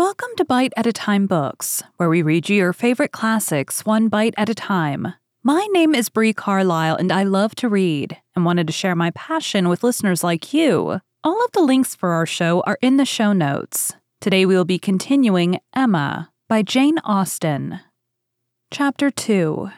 Welcome to Bite at a Time Books, where we read you your favorite classics one bite at a time. My name is Bree Carlisle, and I love to read and wanted to share my passion with listeners like you. All of the links for our show are in the show notes. Today we will be continuing Emma by Jane Austen. Chapter 2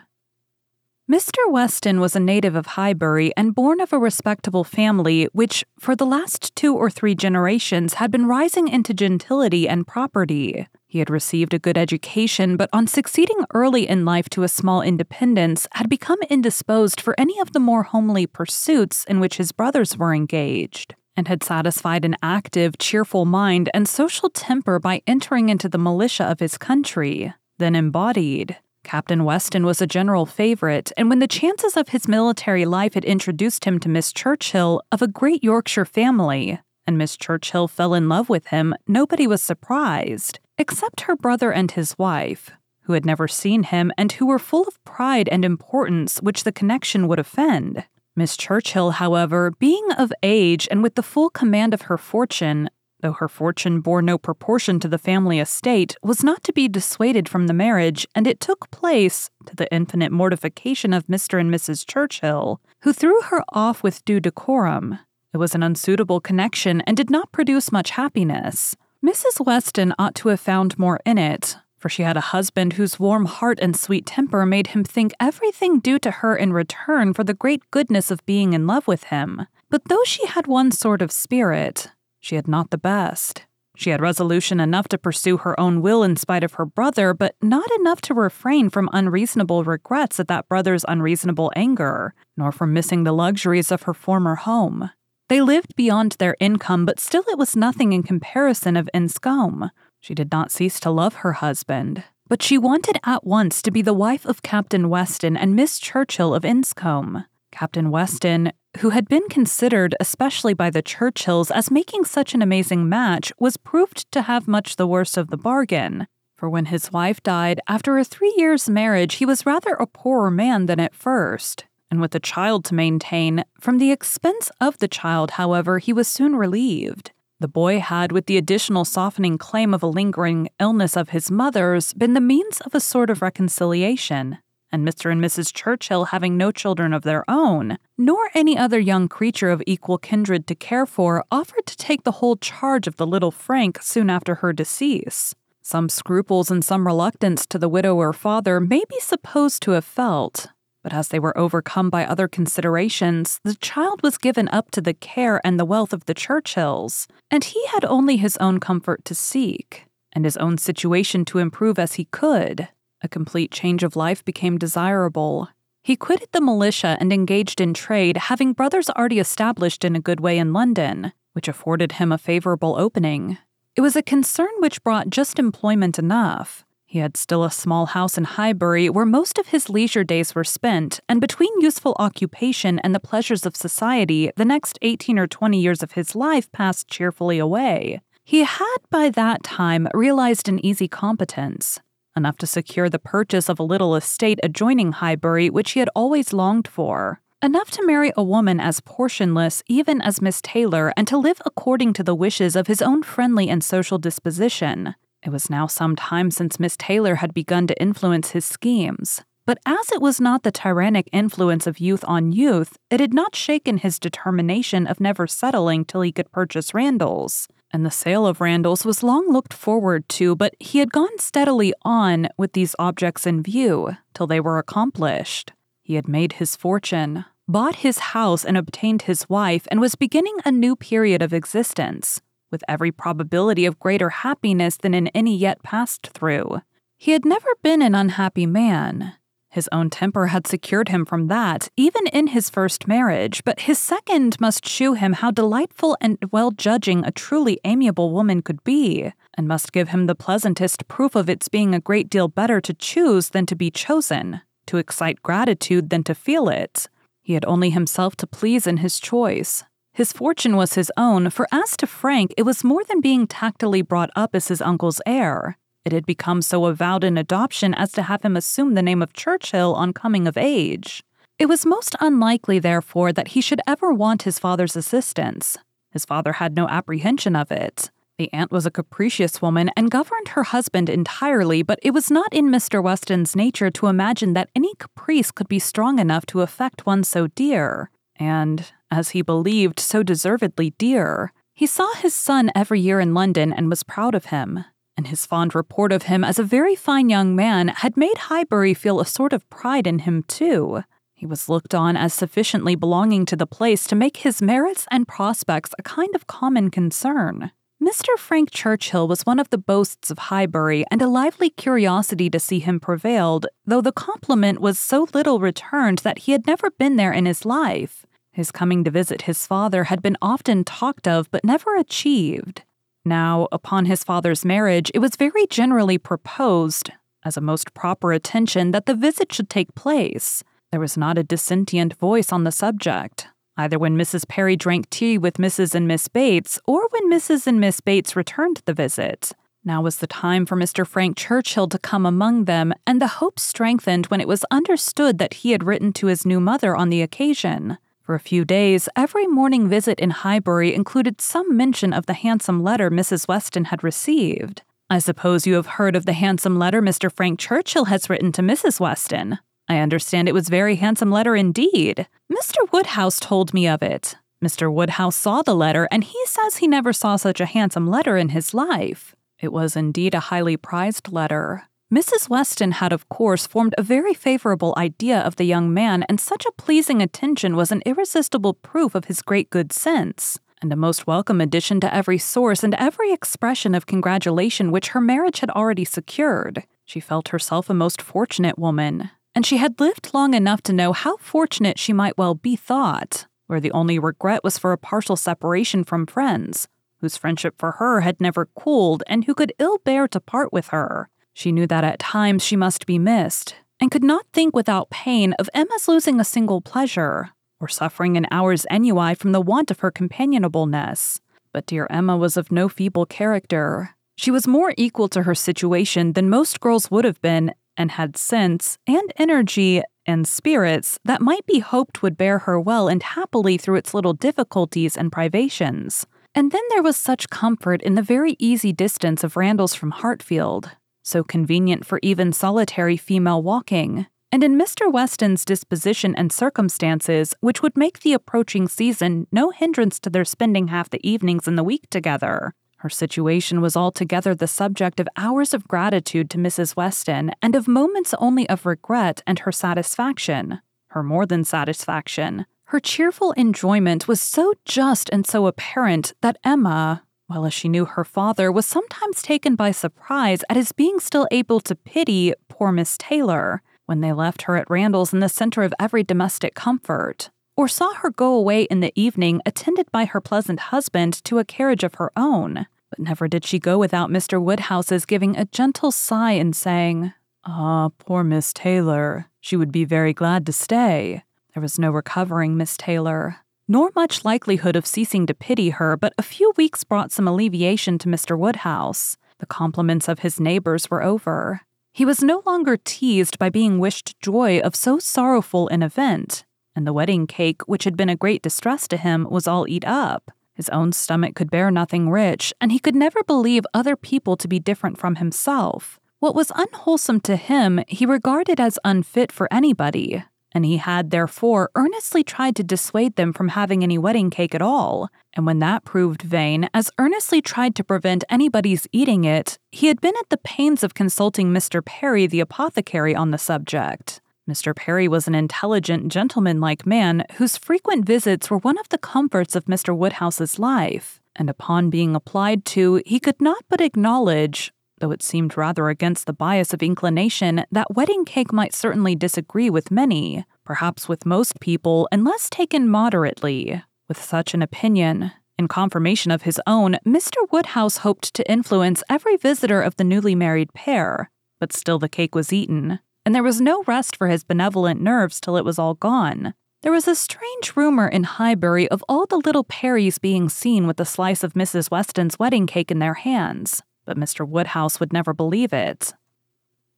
Mr. Weston was a native of Highbury and born of a respectable family which, for the last two or three generations, had been rising into gentility and property. He had received a good education, but on succeeding early in life to a small independence, had become indisposed for any of the more homely pursuits in which his brothers were engaged, and had satisfied an active, cheerful mind and social temper by entering into the militia of his country, then embodied. Captain Weston was a general favorite, and when the chances of his military life had introduced him to Miss Churchill of a great Yorkshire family, and Miss Churchill fell in love with him, nobody was surprised, except her brother and his wife, who had never seen him and who were full of pride and importance which the connection would offend. Miss Churchill, however, being of age and with the full command of her fortune, though her fortune bore no proportion to the family estate, was not to be dissuaded from the marriage, and it took place, to the infinite mortification of Mr. and Mrs. Churchill, who threw her off with due decorum. It was an unsuitable connection and did not produce much happiness. Mrs. Weston ought to have found more in it, for she had a husband whose warm heart and sweet temper made him think everything due to her in return for the great goodness of being in love with him. But though she had one sort of spirit, she had not the best. She had resolution enough to pursue her own will in spite of her brother, but not enough to refrain from unreasonable regrets at that brother's unreasonable anger, nor from missing the luxuries of her former home. They lived beyond their income, but still it was nothing in comparison of Enscombe. She did not cease to love her husband, but she wanted at once to be the wife of Captain Weston and Miss Churchill of Enscombe. Captain Weston, who had been considered, especially by the Churchills, as making such an amazing match, was proved to have much the worst of the bargain. For when his wife died, after a three years' marriage, he was rather a poorer man than at first. And with a child to maintain, from the expense of the child, however, he was soon relieved. The boy had, with the additional softening claim of a lingering illness of his mother's, been the means of a sort of reconciliation, and Mr. and Mrs. Churchill having no children of their own, nor any other young creature of equal kindred to care for, offered to take the whole charge of the little Frank soon after her decease. Some scruples and some reluctance to the widower father may be supposed to have felt, but as they were overcome by other considerations, the child was given up to the care and the wealth of the Churchills, and he had only his own comfort to seek, and his own situation to improve as he could. A complete change of life became desirable. He quitted the militia and engaged in trade, having brothers already established in a good way in London, which afforded him a favorable opening. It was a concern which brought just employment enough. He had still a small house in Highbury where most of his leisure days were spent, and between useful occupation and the pleasures of society, the next 18 or 20 years of his life passed cheerfully away. He had by that time realized an easy competence enough to secure the purchase of a little estate adjoining Highbury, which he had always longed for, enough to marry a woman as portionless even as Miss Taylor and to live according to the wishes of his own friendly and social disposition. It was now some time since Miss Taylor had begun to influence his schemes. But as it was not the tyrannic influence of youth on youth, it had not shaken his determination of never settling till he could purchase Randalls, and the sale of Randalls was long looked forward to, but he had gone steadily on with these objects in view till they were accomplished. He had made his fortune, bought his house, and obtained his wife, and was beginning a new period of existence, with every probability of greater happiness than in any yet passed through. He had never been an unhappy man, his own temper had secured him from that, even in his first marriage, but his second must shew him how delightful and well judging a truly amiable woman could be, and must give him the pleasantest proof of its being a great deal better to choose than to be chosen, to excite gratitude than to feel it. He had only himself to please in his choice. His fortune was his own, for as to Frank, it was more than being tactily brought up as his uncle's heir. It had become so avowed an adoption as to have him assume the name of Churchill on coming of age. It was most unlikely, therefore, that he should ever want his father's assistance. His father had no apprehension of it. The aunt was a capricious woman and governed her husband entirely, but it was not in Mr. Weston's nature to imagine that any caprice could be strong enough to affect one so dear, and, as he believed, so deservedly dear. He saw his son every year in London and was proud of him, and his fond report of him as a very fine young man had made Highbury feel a sort of pride in him, too. He was looked on as sufficiently belonging to the place to make his merits and prospects a kind of common concern. Mr. Frank Churchill was one of the boasts of Highbury, and a lively curiosity to see him prevailed, though the compliment was so little returned that he had never been there in his life. His coming to visit his father had been often talked of but never achieved. Now, upon his father's marriage, it was very generally proposed, as a most proper attention, that the visit should take place. There was not a dissentient voice on the subject either when Mrs. Perry drank tea with Mrs. and Miss Bates or when Mrs. and Miss Bates returned the visit. Now was the time for Mr. Frank Churchill to come among them, and the hope strengthened when it was understood that he had written to his new mother on the occasion. For a few days, every morning visit in Highbury included some mention of the handsome letter Mrs. Weston had received. I suppose you have heard of the handsome letter Mr. Frank Churchill has written to Mrs. Weston. I understand it was very handsome letter indeed. Mr. Woodhouse told me of it. Mr. Woodhouse saw the letter, and he says he never saw such a handsome letter in his life. It was indeed a highly prized letter. Mrs. Weston had, of course, formed a very favorable idea of the young man, and such a pleasing attention was an irresistible proof of his great good sense, and a most welcome addition to every source and every expression of congratulation which her marriage had already secured. She felt herself a most fortunate woman, and she had lived long enough to know how fortunate she might well be thought, where the only regret was for a partial separation from friends, whose friendship for her had never cooled and who could ill bear to part with her. She knew that at times she must be missed, and could not think without pain of Emma's losing a single pleasure, or suffering an hour's ennui from the want of her companionableness. But dear Emma was of no feeble character. She was more equal to her situation than most girls would have been, and had sense and energy and spirits that might be hoped would bear her well and happily through its little difficulties and privations. And then there was such comfort in the very easy distance of Randalls from Hartfield, so convenient for even solitary female walking, and in Mr. Weston's disposition and circumstances, which would make the approaching season no hindrance to their spending half the evenings in the week together. Her situation was altogether the subject of hours of gratitude to Mrs. Weston and of moments only of regret and her satisfaction, her more than satisfaction. Her cheerful enjoyment was so just and so apparent that Emma, well as she knew her father, was sometimes taken by surprise at his being still able to pity poor Miss Taylor when they left her at Randalls in the center of every domestic comfort or saw her go away in the evening attended by her pleasant husband to a carriage of her own. But never did she go without Mr. Woodhouse's giving a gentle sigh and saying, Ah, poor Miss Taylor. She would be very glad to stay. There was no recovering Miss Taylor, nor much likelihood of ceasing to pity her, but a few weeks brought some alleviation to Mr. Woodhouse. The compliments of his neighbors were over. He was no longer teased by being wished joy of so sorrowful an event, and the wedding cake, which had been a great distress to him, was all eat up. His own stomach could bear nothing rich, and he could never believe other people to be different from himself. What was unwholesome to him, he regarded as unfit for anybody, and he had, therefore, earnestly tried to dissuade them from having any wedding cake at all. And when that proved vain, as earnestly tried to prevent anybody's eating it, he had been at the pains of consulting Mr. Perry, the apothecary, on the subject. Mr. Perry was an intelligent, gentlemanlike man whose frequent visits were one of the comforts of Mr. Woodhouse's life, and upon being applied to, he could not but acknowledge, though it seemed rather against the bias of inclination, that wedding cake might certainly disagree with many, perhaps with most people, unless taken moderately. With such an opinion, in confirmation of his own, Mr. Woodhouse hoped to influence every visitor of the newly married pair, but still the cake was eaten, and there was no rest for his benevolent nerves till it was all gone. There was a strange rumor in Highbury of all the little Perrys being seen with a slice of Mrs. Weston's wedding cake in their hands, but Mr. Woodhouse would never believe it.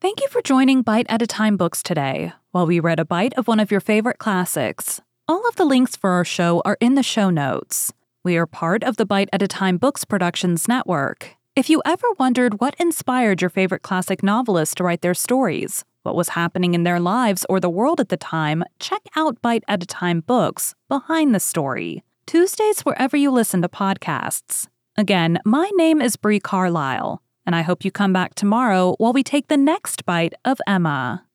Thank you for joining Bite at a Time Books today, while we read a bite of one of your favorite classics. All of the links for our show are in the show notes. We are part of the Bite at a Time Books Productions Network. If you ever wondered what inspired your favorite classic novelists to write their stories, what was happening in their lives or the world at the time, check out Bite at a Time Books Behind the Story. Tuesdays wherever you listen to podcasts. Again, my name is Bree Carlisle, and I hope you come back tomorrow while we take the next bite of Emma.